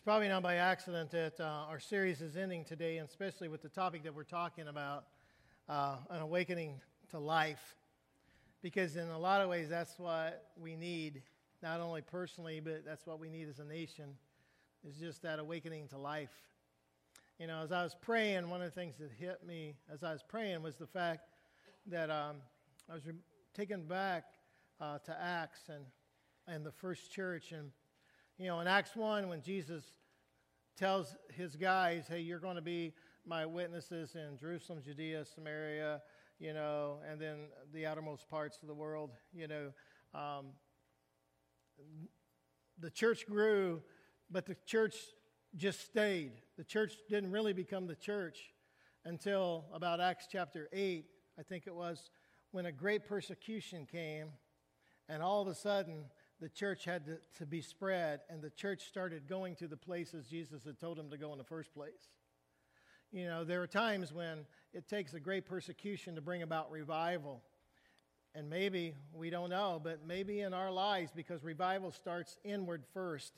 It's probably not by accident that uh, our series is ending today, and especially with the topic that we're talking about uh, an awakening to life. Because, in a lot of ways, that's what we need, not only personally, but that's what we need as a nation, is just that awakening to life. You know, as I was praying, one of the things that hit me as I was praying was the fact that um, I was re- taken back uh, to Acts and, and the first church. And you know, in Acts 1, when Jesus tells his guys, hey, you're going to be my witnesses in Jerusalem, Judea, Samaria, you know, and then the outermost parts of the world, you know, um, the church grew, but the church just stayed. The church didn't really become the church until about Acts chapter 8, I think it was, when a great persecution came, and all of a sudden, the church had to, to, be spread, and the church started going to the places Jesus had told them to go in the first place. You know, there are times when it takes a great persecution to bring about revival. And maybe, we don't know, but maybe in our lives, because revival starts inward first,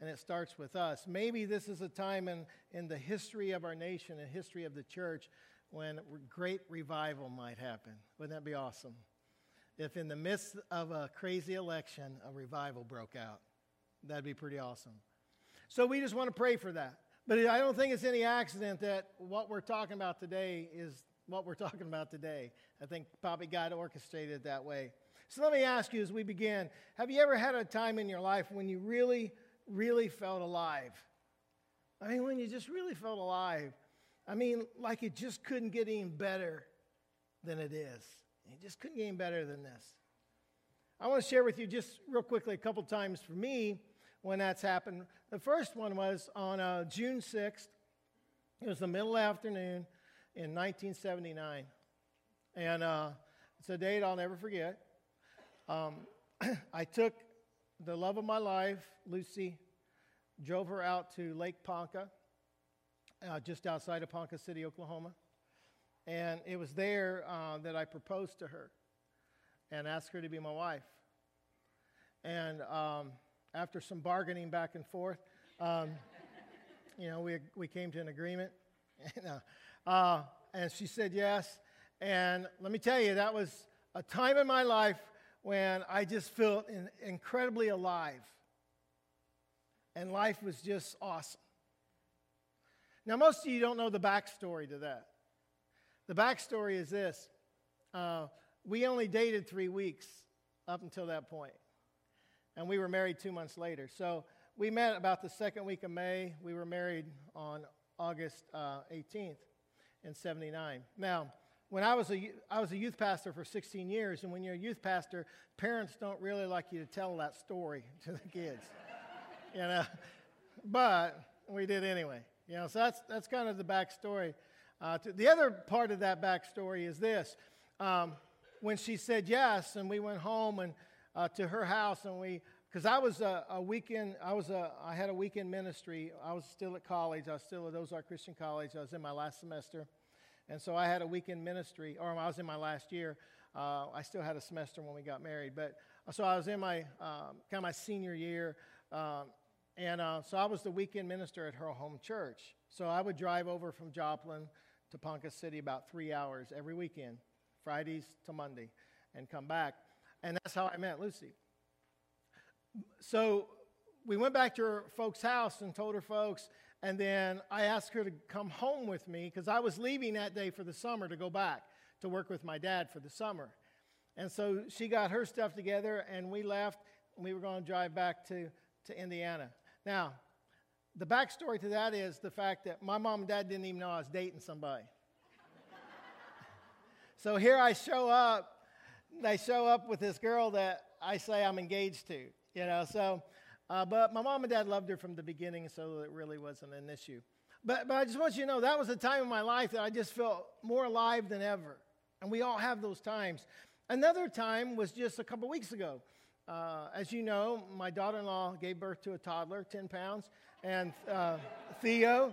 and it starts with us. Maybe this is a time in, in the history of our nation and history of the church when great revival might happen. Wouldn't that be awesome? If in the midst of a crazy election, a revival broke out. That'd be pretty awesome. So we just want to pray for that. But I don't think it's any accident that what we're talking about today is what we're talking about today. I think probably God orchestrated it that way. So let me ask you as we begin have you ever had a time in your life when you really, really felt alive? I mean, when you just really felt alive. I mean, like it just couldn't get any better than it is. It just couldn't get any better than this. I want to share with you just real quickly a couple times for me when that's happened. The first one was on uh, June 6th. It was the middle afternoon in 1979. And uh, it's a date I'll never forget. Um, I took the love of my life, Lucy, drove her out to Lake Ponca, uh, just outside of Ponca City, Oklahoma. And it was there uh, that I proposed to her and asked her to be my wife. And um, after some bargaining back and forth, um, you know, we, we came to an agreement. uh, and she said yes. And let me tell you, that was a time in my life when I just felt in, incredibly alive. And life was just awesome. Now, most of you don't know the backstory to that. The backstory is this uh, we only dated three weeks up until that point, and we were married two months later. So we met about the second week of May. We were married on August uh, 18th in 79. Now, when I was, a, I was a youth pastor for 16 years, and when you're a youth pastor, parents don't really like you to tell that story to the kids, you know. But we did anyway, you know. So that's that's kind of the backstory. Uh, to, the other part of that backstory is this. Um, when she said yes, and we went home and uh, to her house, and we, because I was a, a, weekend, I was a, I had a weekend ministry. I was still at college. I was still at Ozark Christian College. I was in my last semester, and so I had a weekend ministry, or I was in my last year. Uh, I still had a semester when we got married, but uh, so I was in my um, kind of my senior year, um, and uh, so I was the weekend minister at her home church. So I would drive over from Joplin to Ponca City about three hours every weekend, Fridays to Monday, and come back. And that's how I met Lucy. So we went back to her folks' house and told her folks, and then I asked her to come home with me because I was leaving that day for the summer to go back to work with my dad for the summer. And so she got her stuff together, and we left, and we were going to drive back to, to Indiana. Now, the backstory to that is the fact that my mom and dad didn't even know I was dating somebody. so here I show up, they show up with this girl that I say I'm engaged to, you know. So, uh, but my mom and dad loved her from the beginning, so it really wasn't an issue. But, but I just want you to know that was a time in my life that I just felt more alive than ever. And we all have those times. Another time was just a couple weeks ago. Uh, as you know, my daughter in law gave birth to a toddler, 10 pounds, and uh, Theo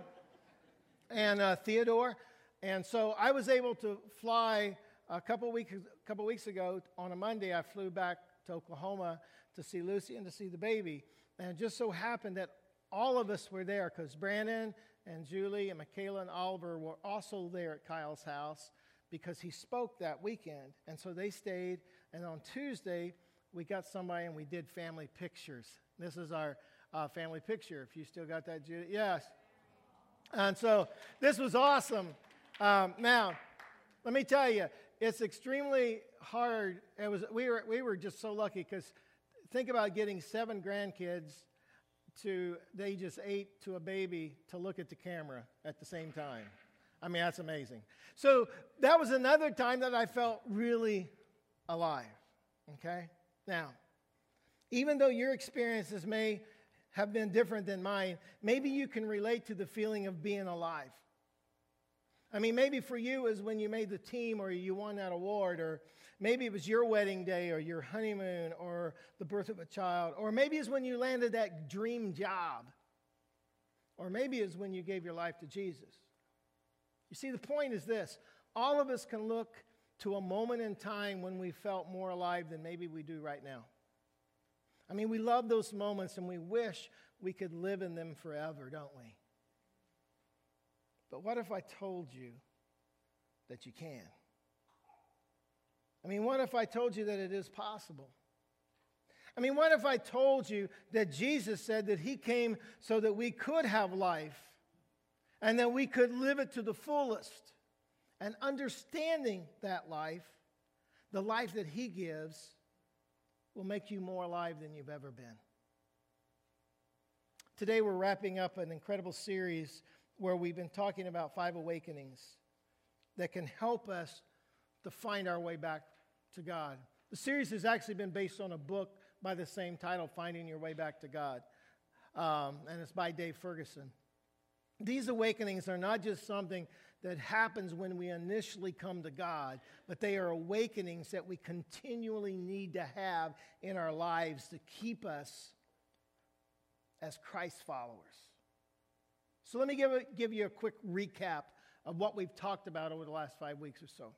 and uh, Theodore. And so I was able to fly a couple weeks, a couple weeks ago on a Monday. I flew back to Oklahoma to see Lucy and to see the baby. And it just so happened that all of us were there because Brandon and Julie and Michaela and Oliver were also there at Kyle's house because he spoke that weekend. And so they stayed. And on Tuesday, we got somebody and we did family pictures. This is our uh, family picture. If you still got that, Judy. Yes. And so this was awesome. Um, now, let me tell you, it's extremely hard. It was, we, were, we were just so lucky because think about getting seven grandkids to the ages eight to a baby to look at the camera at the same time. I mean, that's amazing. So that was another time that I felt really alive. Okay? Now, even though your experiences may have been different than mine, maybe you can relate to the feeling of being alive. I mean, maybe for you is when you made the team or you won that award, or maybe it was your wedding day or your honeymoon or the birth of a child, or maybe it's when you landed that dream job, or maybe it's when you gave your life to Jesus. You see, the point is this all of us can look to a moment in time when we felt more alive than maybe we do right now. I mean, we love those moments and we wish we could live in them forever, don't we? But what if I told you that you can? I mean, what if I told you that it is possible? I mean, what if I told you that Jesus said that He came so that we could have life and that we could live it to the fullest? And understanding that life, the life that He gives, will make you more alive than you've ever been. Today, we're wrapping up an incredible series where we've been talking about five awakenings that can help us to find our way back to God. The series has actually been based on a book by the same title, Finding Your Way Back to God, um, and it's by Dave Ferguson. These awakenings are not just something that happens when we initially come to God, but they are awakenings that we continually need to have in our lives to keep us as Christ followers. So let me give, a, give you a quick recap of what we've talked about over the last five weeks or so.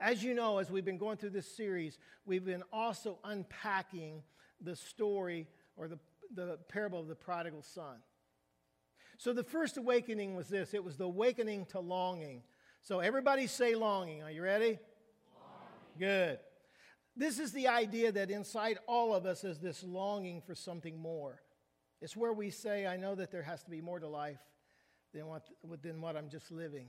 As you know, as we've been going through this series, we've been also unpacking the story or the, the parable of the prodigal son. So the first awakening was this it was the awakening to longing. So everybody say longing. Are you ready? Longing. Good. This is the idea that inside all of us is this longing for something more. It's where we say, I know that there has to be more to life than what, than what I'm just living.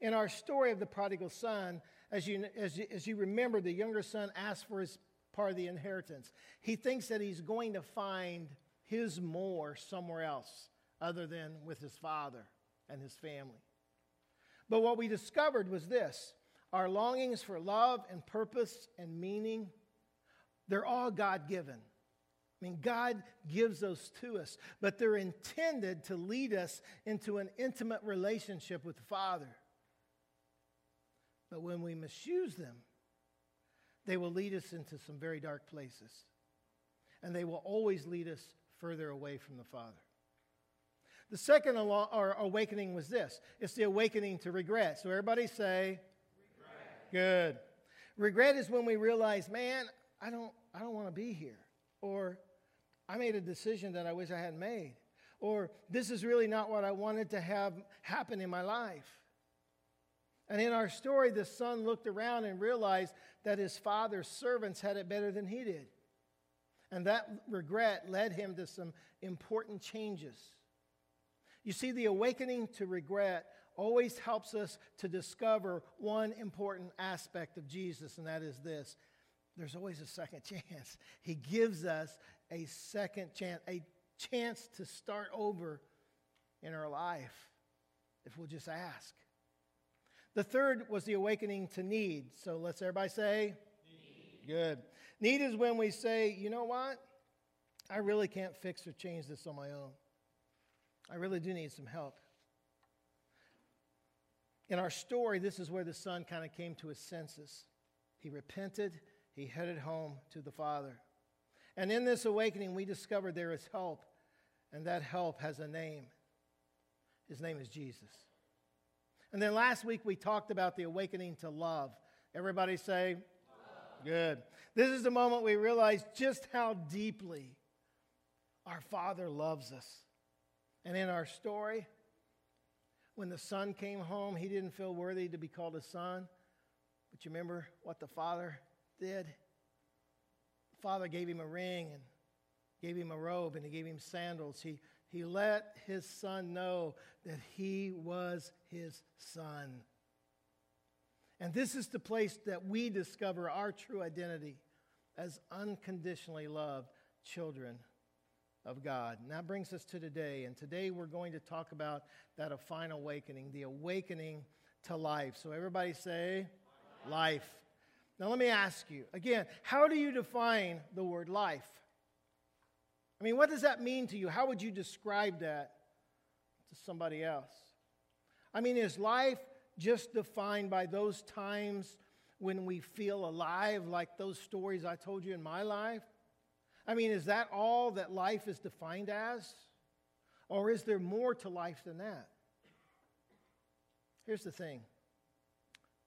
In our story of the prodigal son, as you, as, you, as you remember, the younger son asks for his part of the inheritance. He thinks that he's going to find his more somewhere else other than with his father and his family. But what we discovered was this our longings for love and purpose and meaning, they're all God given. I mean, God gives those to us, but they're intended to lead us into an intimate relationship with the Father. But when we misuse them, they will lead us into some very dark places. And they will always lead us further away from the Father. The second awakening was this it's the awakening to regret. So, everybody say, regret. Good. Regret is when we realize, man, I don't, I don't want to be here. Or I made a decision that I wish I hadn't made. Or this is really not what I wanted to have happen in my life. And in our story, the son looked around and realized that his father's servants had it better than he did. And that regret led him to some important changes. You see, the awakening to regret always helps us to discover one important aspect of Jesus, and that is this there's always a second chance. He gives us a second chance, a chance to start over in our life if we'll just ask. The third was the awakening to need. So let's everybody say, need. Good. Need is when we say, you know what? I really can't fix or change this on my own. I really do need some help. In our story, this is where the son kind of came to his senses. He repented, he headed home to the Father. And in this awakening, we discovered there is help, and that help has a name. His name is Jesus. And then last week, we talked about the awakening to love. Everybody say, love. Good. This is the moment we realize just how deeply Our Father loves us. And in our story, when the son came home, he didn't feel worthy to be called a son. But you remember what the father did? The father gave him a ring and gave him a robe and he gave him sandals. He, he let his son know that he was his son. And this is the place that we discover our true identity as unconditionally loved children of God. And that brings us to today. And today we're going to talk about that a final awakening, the awakening to life. So everybody say life. life. Now let me ask you again, how do you define the word life? I mean, what does that mean to you? How would you describe that to somebody else? I mean, is life just defined by those times when we feel alive, like those stories I told you in my life? I mean, is that all that life is defined as? Or is there more to life than that? Here's the thing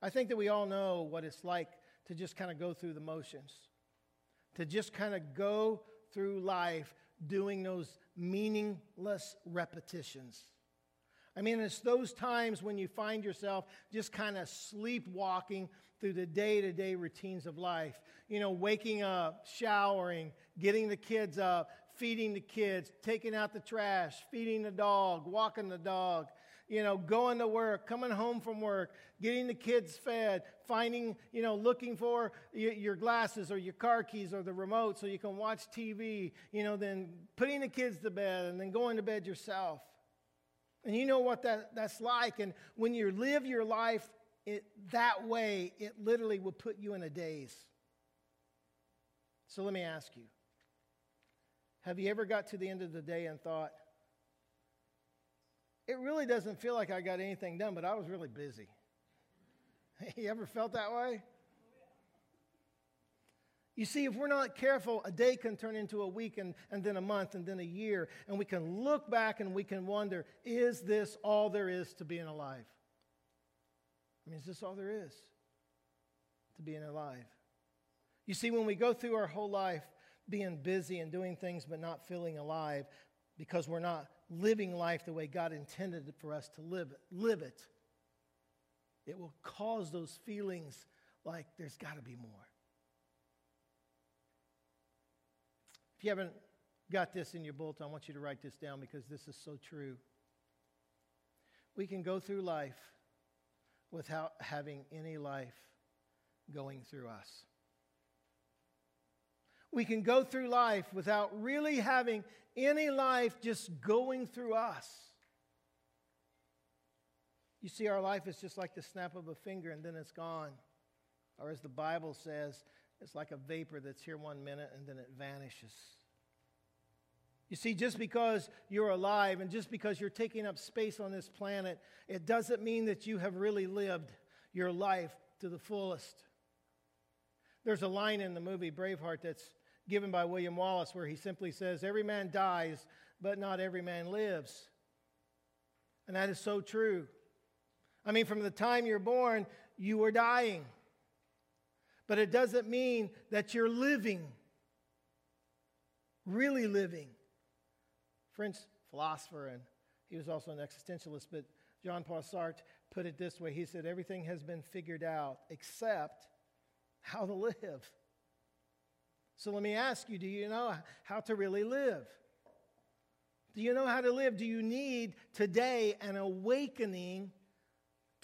I think that we all know what it's like to just kind of go through the motions, to just kind of go through life doing those meaningless repetitions. I mean, it's those times when you find yourself just kind of sleepwalking through the day to day routines of life. You know, waking up, showering, getting the kids up, feeding the kids, taking out the trash, feeding the dog, walking the dog, you know, going to work, coming home from work, getting the kids fed, finding, you know, looking for your glasses or your car keys or the remote so you can watch TV, you know, then putting the kids to bed and then going to bed yourself. And you know what that, that's like. And when you live your life it, that way, it literally will put you in a daze. So let me ask you have you ever got to the end of the day and thought, it really doesn't feel like I got anything done, but I was really busy? you ever felt that way? You see, if we're not careful, a day can turn into a week and, and then a month and then a year, and we can look back and we can wonder is this all there is to being alive? I mean, is this all there is to being alive? You see, when we go through our whole life being busy and doing things but not feeling alive because we're not living life the way God intended for us to live live it, it will cause those feelings like there's got to be more. If you haven't got this in your bulletin, I want you to write this down because this is so true. We can go through life without having any life going through us we can go through life without really having any life just going through us. You see, our life is just like the snap of a finger and then it's gone. Or as the Bible says, it's like a vapor that's here one minute and then it vanishes. You see, just because you're alive and just because you're taking up space on this planet, it doesn't mean that you have really lived your life to the fullest. There's a line in the movie Braveheart that's given by William Wallace, where he simply says, Every man dies, but not every man lives. And that is so true. I mean, from the time you're born, you are dying. But it doesn't mean that you're living, really living. French philosopher, and he was also an existentialist, but Jean Paul Sartre put it this way He said, Everything has been figured out except how to live. So let me ask you do you know how to really live? Do you know how to live? Do you need today an awakening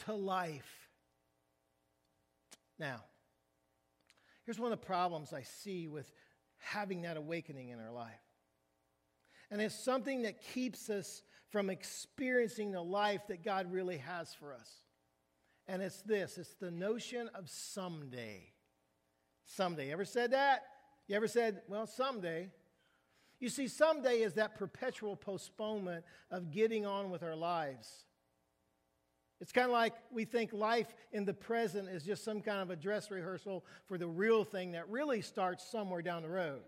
to life? Now, here's one of the problems I see with having that awakening in our life. And it's something that keeps us from experiencing the life that God really has for us. And it's this it's the notion of someday. Someday. Ever said that? You ever said, well, someday? You see, someday is that perpetual postponement of getting on with our lives. It's kind of like we think life in the present is just some kind of a dress rehearsal for the real thing that really starts somewhere down the road.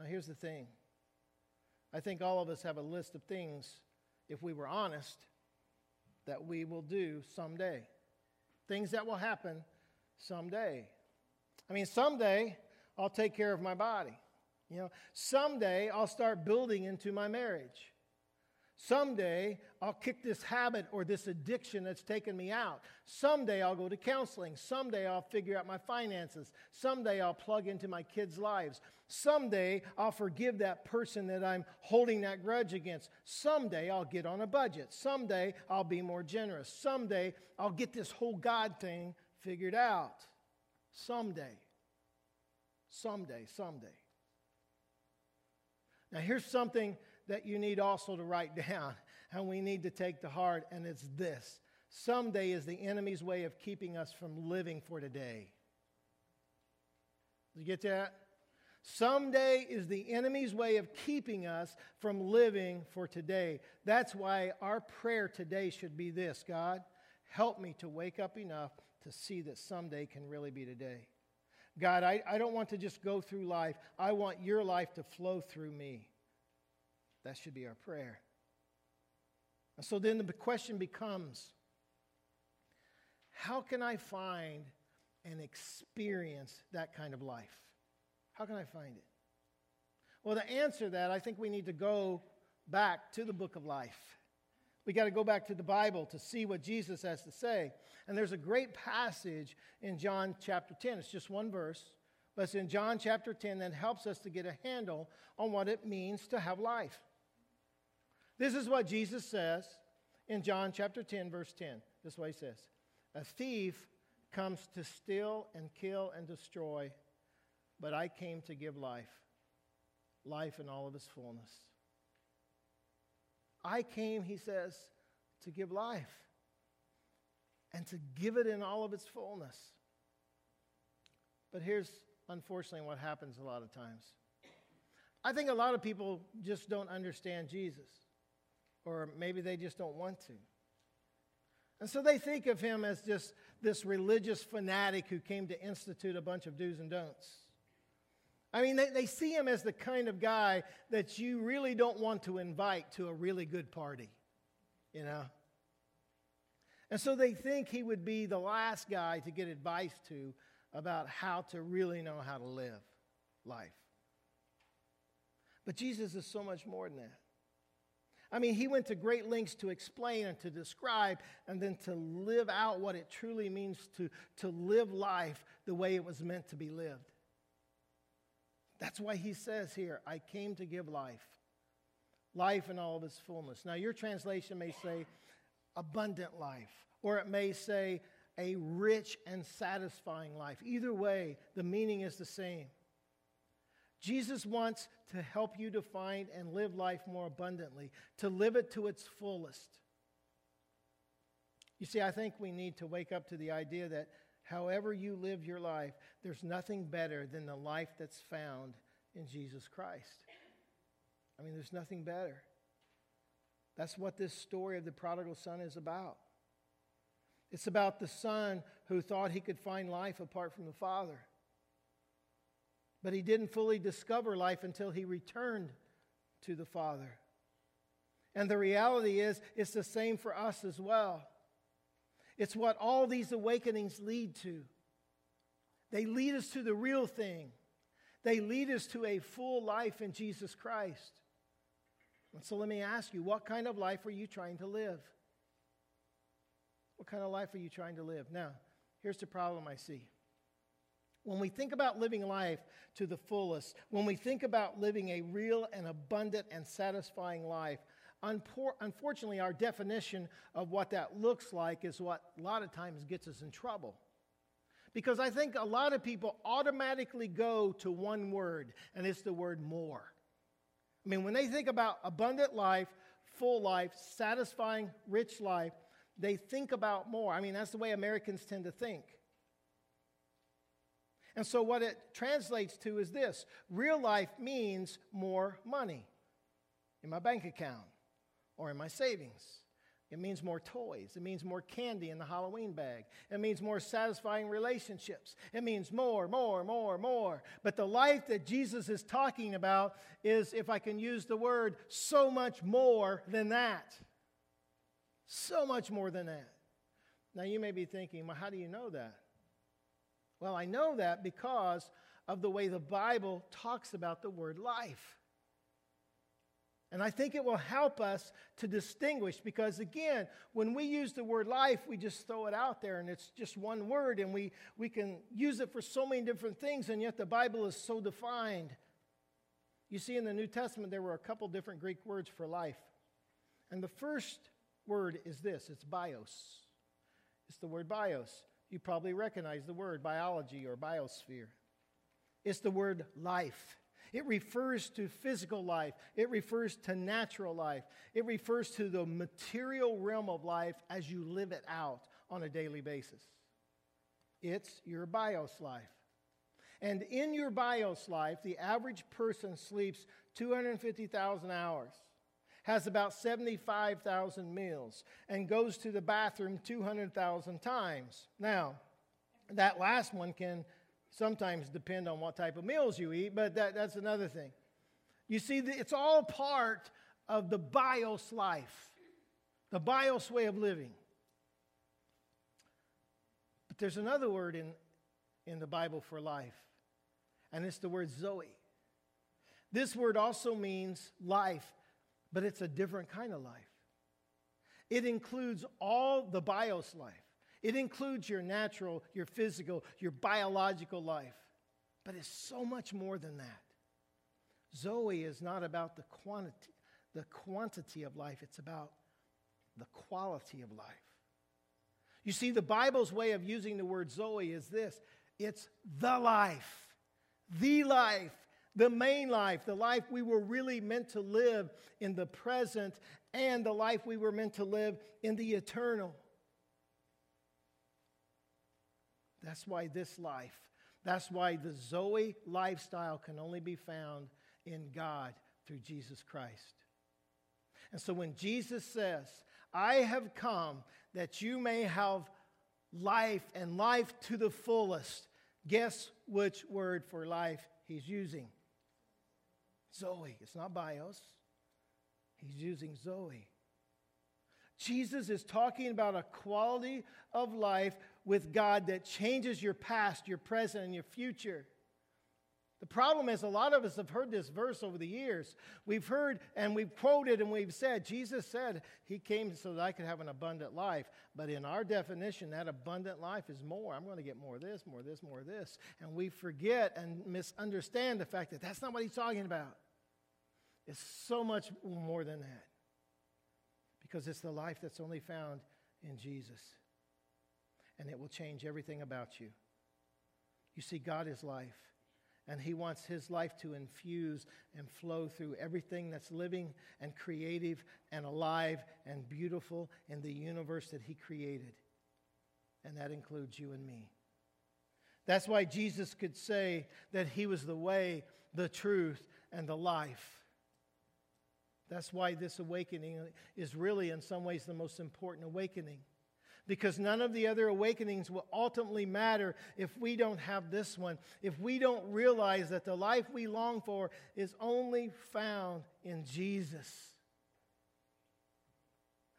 Now, here's the thing I think all of us have a list of things, if we were honest, that we will do someday. Things that will happen someday. I mean, someday I'll take care of my body. You know, someday I'll start building into my marriage. Someday I'll kick this habit or this addiction that's taken me out. Someday I'll go to counseling. Someday I'll figure out my finances. Someday I'll plug into my kids' lives. Someday I'll forgive that person that I'm holding that grudge against. Someday I'll get on a budget. Someday I'll be more generous. Someday I'll get this whole God thing figured out. Someday. Someday, someday. Now, here's something that you need also to write down and we need to take to heart, and it's this someday is the enemy's way of keeping us from living for today. Did you get that? Someday is the enemy's way of keeping us from living for today. That's why our prayer today should be this God, help me to wake up enough to see that someday can really be today. God, I, I don't want to just go through life, I want your life to flow through me. That should be our prayer. And so then the question becomes how can I find and experience that kind of life? How can I find it? Well, to answer that, I think we need to go back to the book of life. We got to go back to the Bible to see what Jesus has to say. And there's a great passage in John chapter 10. It's just one verse, but it's in John chapter 10 that helps us to get a handle on what it means to have life. This is what Jesus says in John chapter 10, verse 10. This is what he says A thief comes to steal and kill and destroy, but I came to give life, life in all of its fullness. I came, he says, to give life and to give it in all of its fullness. But here's unfortunately what happens a lot of times. I think a lot of people just don't understand Jesus or maybe they just don't want to. And so they think of him as just this religious fanatic who came to institute a bunch of do's and don'ts. I mean, they, they see him as the kind of guy that you really don't want to invite to a really good party, you know? And so they think he would be the last guy to get advice to about how to really know how to live life. But Jesus is so much more than that. I mean, he went to great lengths to explain and to describe and then to live out what it truly means to, to live life the way it was meant to be lived. That's why he says here, I came to give life, life in all of its fullness. Now, your translation may say abundant life, or it may say a rich and satisfying life. Either way, the meaning is the same. Jesus wants to help you to find and live life more abundantly, to live it to its fullest. You see, I think we need to wake up to the idea that however you live your life, there's nothing better than the life that's found in Jesus Christ. I mean, there's nothing better. That's what this story of the prodigal son is about. It's about the son who thought he could find life apart from the father. But he didn't fully discover life until he returned to the Father. And the reality is, it's the same for us as well. It's what all these awakenings lead to. They lead us to the real thing, they lead us to a full life in Jesus Christ. And so let me ask you what kind of life are you trying to live? What kind of life are you trying to live? Now, here's the problem I see. When we think about living life to the fullest, when we think about living a real and abundant and satisfying life, unfortunately, our definition of what that looks like is what a lot of times gets us in trouble. Because I think a lot of people automatically go to one word, and it's the word more. I mean, when they think about abundant life, full life, satisfying, rich life, they think about more. I mean, that's the way Americans tend to think. And so, what it translates to is this real life means more money in my bank account or in my savings. It means more toys. It means more candy in the Halloween bag. It means more satisfying relationships. It means more, more, more, more. But the life that Jesus is talking about is, if I can use the word, so much more than that. So much more than that. Now, you may be thinking, well, how do you know that? Well, I know that because of the way the Bible talks about the word life. And I think it will help us to distinguish because, again, when we use the word life, we just throw it out there and it's just one word and we, we can use it for so many different things, and yet the Bible is so defined. You see, in the New Testament, there were a couple different Greek words for life. And the first word is this it's bios. It's the word bios. You probably recognize the word biology or biosphere. It's the word life. It refers to physical life. It refers to natural life. It refers to the material realm of life as you live it out on a daily basis. It's your bios life. And in your bios life, the average person sleeps 250,000 hours, has about 75,000 meals, and goes to the bathroom 200,000 times. Now, that last one can sometimes depend on what type of meals you eat, but that, that's another thing. You see, it's all part of the bios life, the bios way of living. But there's another word in, in the Bible for life, and it's the word Zoe. This word also means life, but it's a different kind of life. It includes all the bios life. It includes your natural, your physical, your biological life. But it's so much more than that. Zoe is not about the quantity, the quantity of life, it's about the quality of life. You see, the Bible's way of using the word Zoe is this it's the life, the life, the main life, the life we were really meant to live in the present, and the life we were meant to live in the eternal. That's why this life, that's why the Zoe lifestyle can only be found in God through Jesus Christ. And so when Jesus says, I have come that you may have life and life to the fullest, guess which word for life he's using? Zoe. It's not bios, he's using Zoe. Jesus is talking about a quality of life with God that changes your past, your present, and your future. The problem is, a lot of us have heard this verse over the years. We've heard and we've quoted and we've said, Jesus said he came so that I could have an abundant life. But in our definition, that abundant life is more. I'm going to get more of this, more of this, more of this. And we forget and misunderstand the fact that that's not what he's talking about. It's so much more than that because it's the life that's only found in Jesus and it will change everything about you. You see, God is life, and He wants His life to infuse and flow through everything that's living and creative and alive and beautiful in the universe that He created. And that includes you and me. That's why Jesus could say that He was the way, the truth, and the life. That's why this awakening is really, in some ways, the most important awakening because none of the other awakenings will ultimately matter if we don't have this one, if we don't realize that the life we long for is only found in Jesus.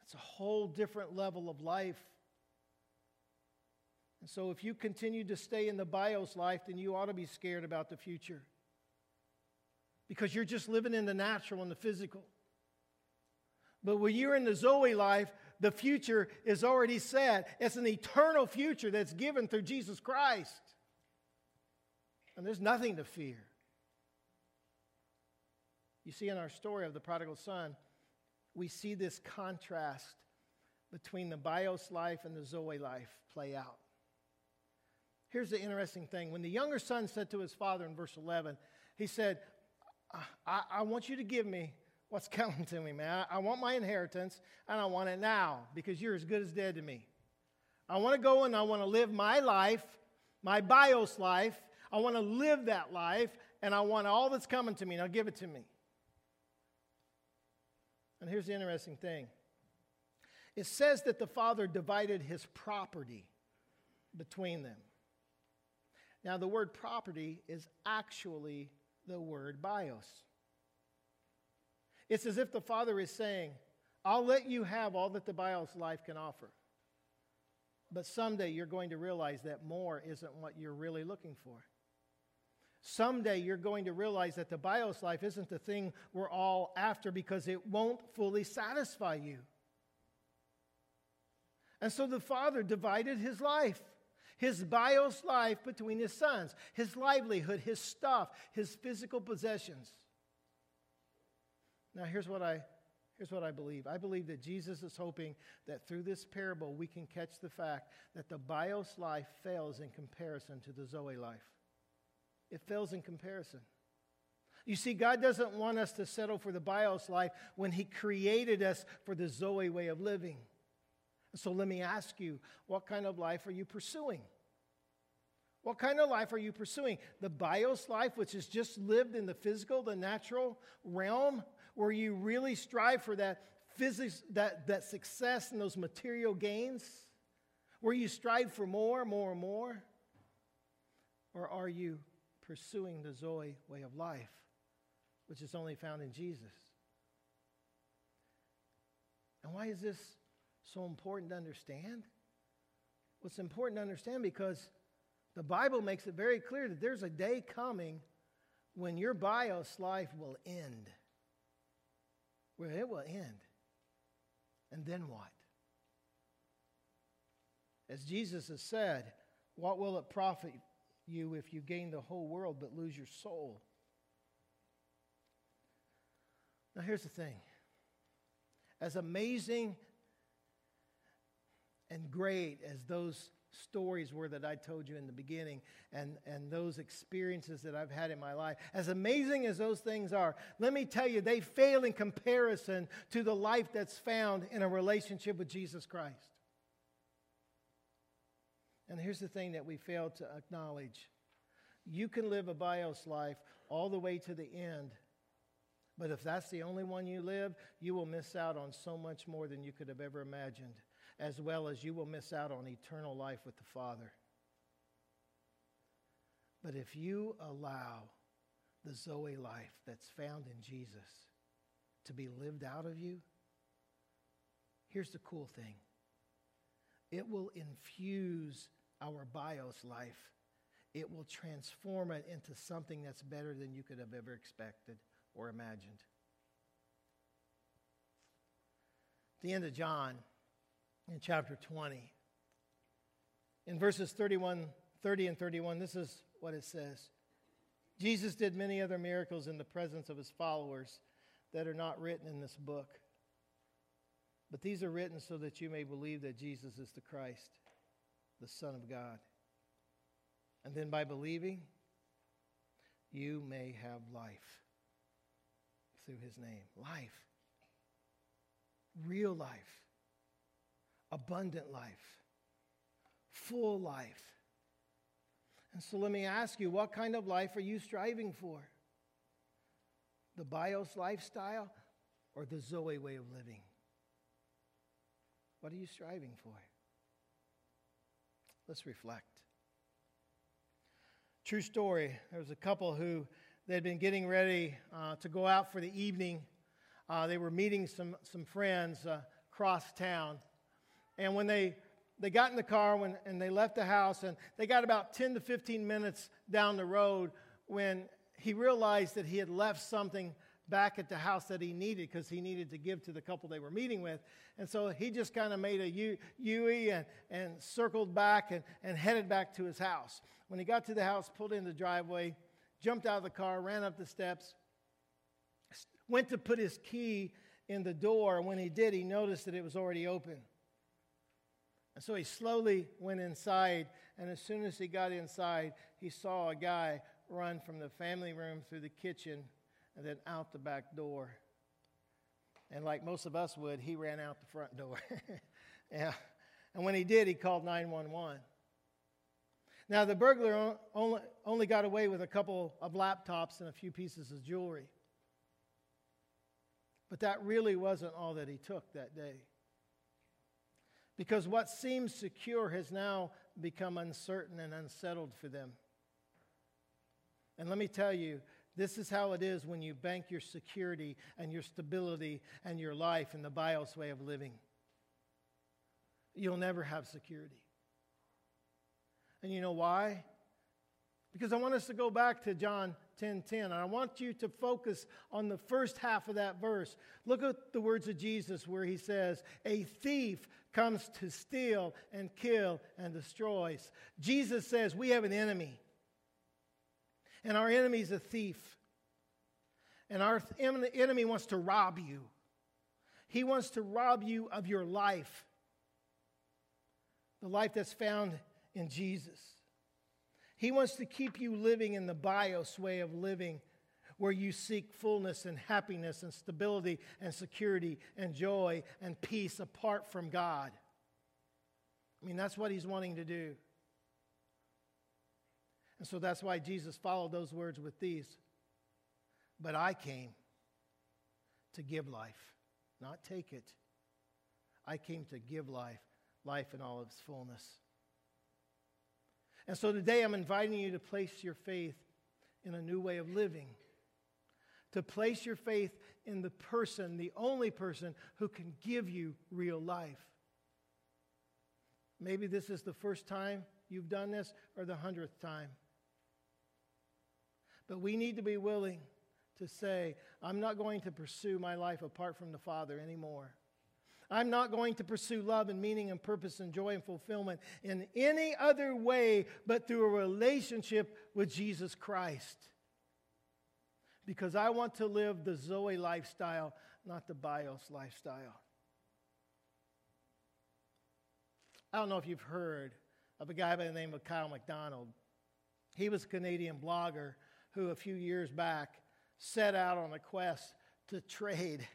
It's a whole different level of life. And so, if you continue to stay in the bios life, then you ought to be scared about the future because you're just living in the natural and the physical. But when you're in the Zoe life, the future is already set. It's an eternal future that's given through Jesus Christ. And there's nothing to fear. You see, in our story of the prodigal son, we see this contrast between the bios life and the Zoe life play out. Here's the interesting thing. When the younger son said to his father in verse 11, he said, I, I want you to give me what's coming to me, man. I, want my inheritance and I want it now because you're as good as dead to me. I want to go and I want to live my life, my bios life. I want to live that life and I want all that's coming to me. Now give it to me. And here's the interesting thing it says that the father divided his property between them. Now, the word property is actually the word bios. It's as if the Father is saying, I'll let you have all that the bios life can offer. But someday you're going to realize that more isn't what you're really looking for. Someday you're going to realize that the bios life isn't the thing we're all after because it won't fully satisfy you. And so the father divided his life, his bios life between his sons, his livelihood, his stuff, his physical possessions. Now here's what I here's what I believe. I believe that Jesus is hoping that through this parable we can catch the fact that the bios life fails in comparison to the Zoe life it fails in comparison. You see, God doesn't want us to settle for the bios life when He created us for the Zoe way of living. So let me ask you, what kind of life are you pursuing? What kind of life are you pursuing? The bios life, which is just lived in the physical, the natural realm, where you really strive for that physics, that, that success and those material gains? Where you strive for more, more, and more? Or are you pursuing the Zoe way of life, which is only found in Jesus. And why is this so important to understand? It's important to understand because the Bible makes it very clear that there's a day coming when your bios life will end. Where it will end. And then what? As Jesus has said, what will it profit you if you gain the whole world but lose your soul. Now, here's the thing as amazing and great as those stories were that I told you in the beginning and, and those experiences that I've had in my life, as amazing as those things are, let me tell you, they fail in comparison to the life that's found in a relationship with Jesus Christ. And here's the thing that we fail to acknowledge you can live a bios life all the way to the end. But if that's the only one you live, you will miss out on so much more than you could have ever imagined, as well as you will miss out on eternal life with the Father. But if you allow the Zoe life that's found in Jesus to be lived out of you, here's the cool thing it will infuse our bios life, it will transform it into something that's better than you could have ever expected or imagined. At the end of John, in chapter 20, in verses 31, 30 and 31, this is what it says. Jesus did many other miracles in the presence of his followers that are not written in this book. But these are written so that you may believe that Jesus is the Christ the Son of God. And then by believing, you may have life through his name. Life. Real life. Abundant life. Full life. And so let me ask you what kind of life are you striving for? The bios lifestyle or the Zoe way of living? What are you striving for? Let's reflect. True story. There was a couple who they'd been getting ready uh, to go out for the evening. Uh, they were meeting some, some friends uh, across town. And when they, they got in the car when, and they left the house, and they got about 10 to 15 minutes down the road when he realized that he had left something back at the house that he needed because he needed to give to the couple they were meeting with. And so he just kind of made a U, U-E and, and circled back and, and headed back to his house. When he got to the house, pulled in the driveway, jumped out of the car, ran up the steps, went to put his key in the door. When he did, he noticed that it was already open. And so he slowly went inside. And as soon as he got inside, he saw a guy run from the family room through the kitchen and then out the back door. And like most of us would, he ran out the front door. yeah. And when he did, he called 911. Now, the burglar only, only got away with a couple of laptops and a few pieces of jewelry. But that really wasn't all that he took that day. Because what seems secure has now become uncertain and unsettled for them. And let me tell you, this is how it is when you bank your security and your stability and your life in the bios way of living. You'll never have security. And you know why? Because I want us to go back to John 10 10. And I want you to focus on the first half of that verse. Look at the words of Jesus where he says, A thief comes to steal and kill and destroys. Jesus says, We have an enemy. And our enemy is a thief. And our enemy wants to rob you. He wants to rob you of your life, the life that's found in Jesus. He wants to keep you living in the bios way of living, where you seek fullness and happiness and stability and security and joy and peace apart from God. I mean, that's what he's wanting to do. And so that's why Jesus followed those words with these. But I came to give life, not take it. I came to give life, life in all of its fullness. And so today I'm inviting you to place your faith in a new way of living, to place your faith in the person, the only person who can give you real life. Maybe this is the first time you've done this or the hundredth time. But we need to be willing to say, I'm not going to pursue my life apart from the Father anymore. I'm not going to pursue love and meaning and purpose and joy and fulfillment in any other way but through a relationship with Jesus Christ. Because I want to live the Zoe lifestyle, not the Bios lifestyle. I don't know if you've heard of a guy by the name of Kyle MacDonald. He was a Canadian blogger who, a few years back, set out on a quest to trade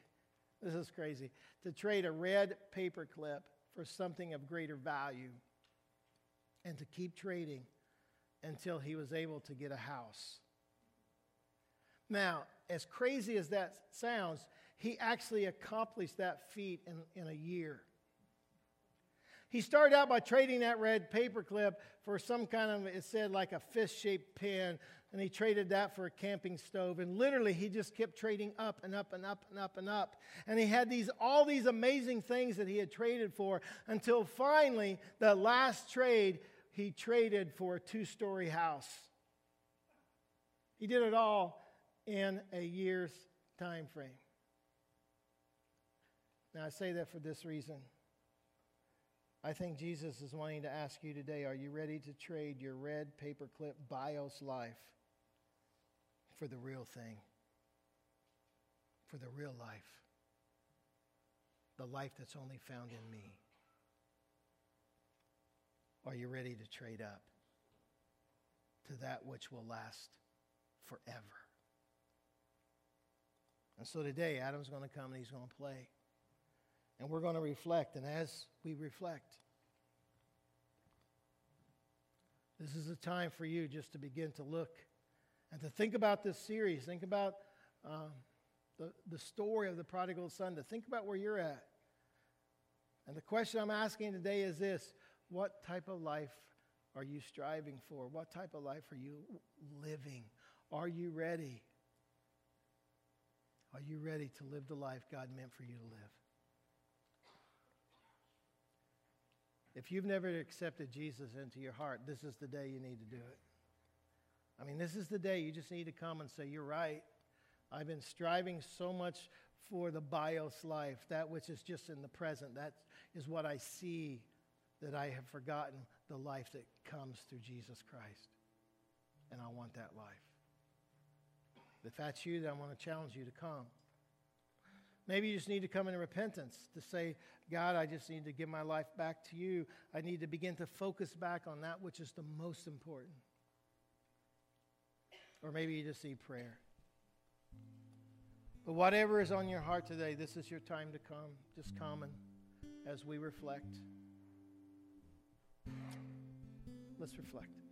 this is crazy. To trade a red paperclip for something of greater value and to keep trading until he was able to get a house. Now, as crazy as that sounds, he actually accomplished that feat in, in a year. He started out by trading that red paperclip for some kind of, it said like a fist shaped pen and he traded that for a camping stove. And literally, he just kept trading up and up and up and up and up. And he had these all these amazing things that he had traded for until finally, the last trade, he traded for a two-story house. He did it all in a year's time frame. Now, I say that for this reason. I think Jesus is wanting to ask you today are you ready to trade your red paperclip bios life for the real thing, for the real life, the life that's only found in me? Are you ready to trade up to that which will last forever? And so today, Adam's going to come and he's going to play. And we're going to reflect. And as we reflect, this is a time for you just to begin to look and to think about this series, think about um, the, the story of the prodigal son, to think about where you're at. And the question I'm asking today is this What type of life are you striving for? What type of life are you living? Are you ready? Are you ready to live the life God meant for you to live? If you've never accepted Jesus into your heart, this is the day you need to do it. I mean, this is the day you just need to come and say, You're right. I've been striving so much for the bios life, that which is just in the present. That is what I see, that I have forgotten the life that comes through Jesus Christ. And I want that life. If that's you, then I want to challenge you to come. Maybe you just need to come in repentance to say, God, I just need to give my life back to you. I need to begin to focus back on that which is the most important. Or maybe you just need prayer. But whatever is on your heart today, this is your time to come. Just come and as we reflect. Let's reflect.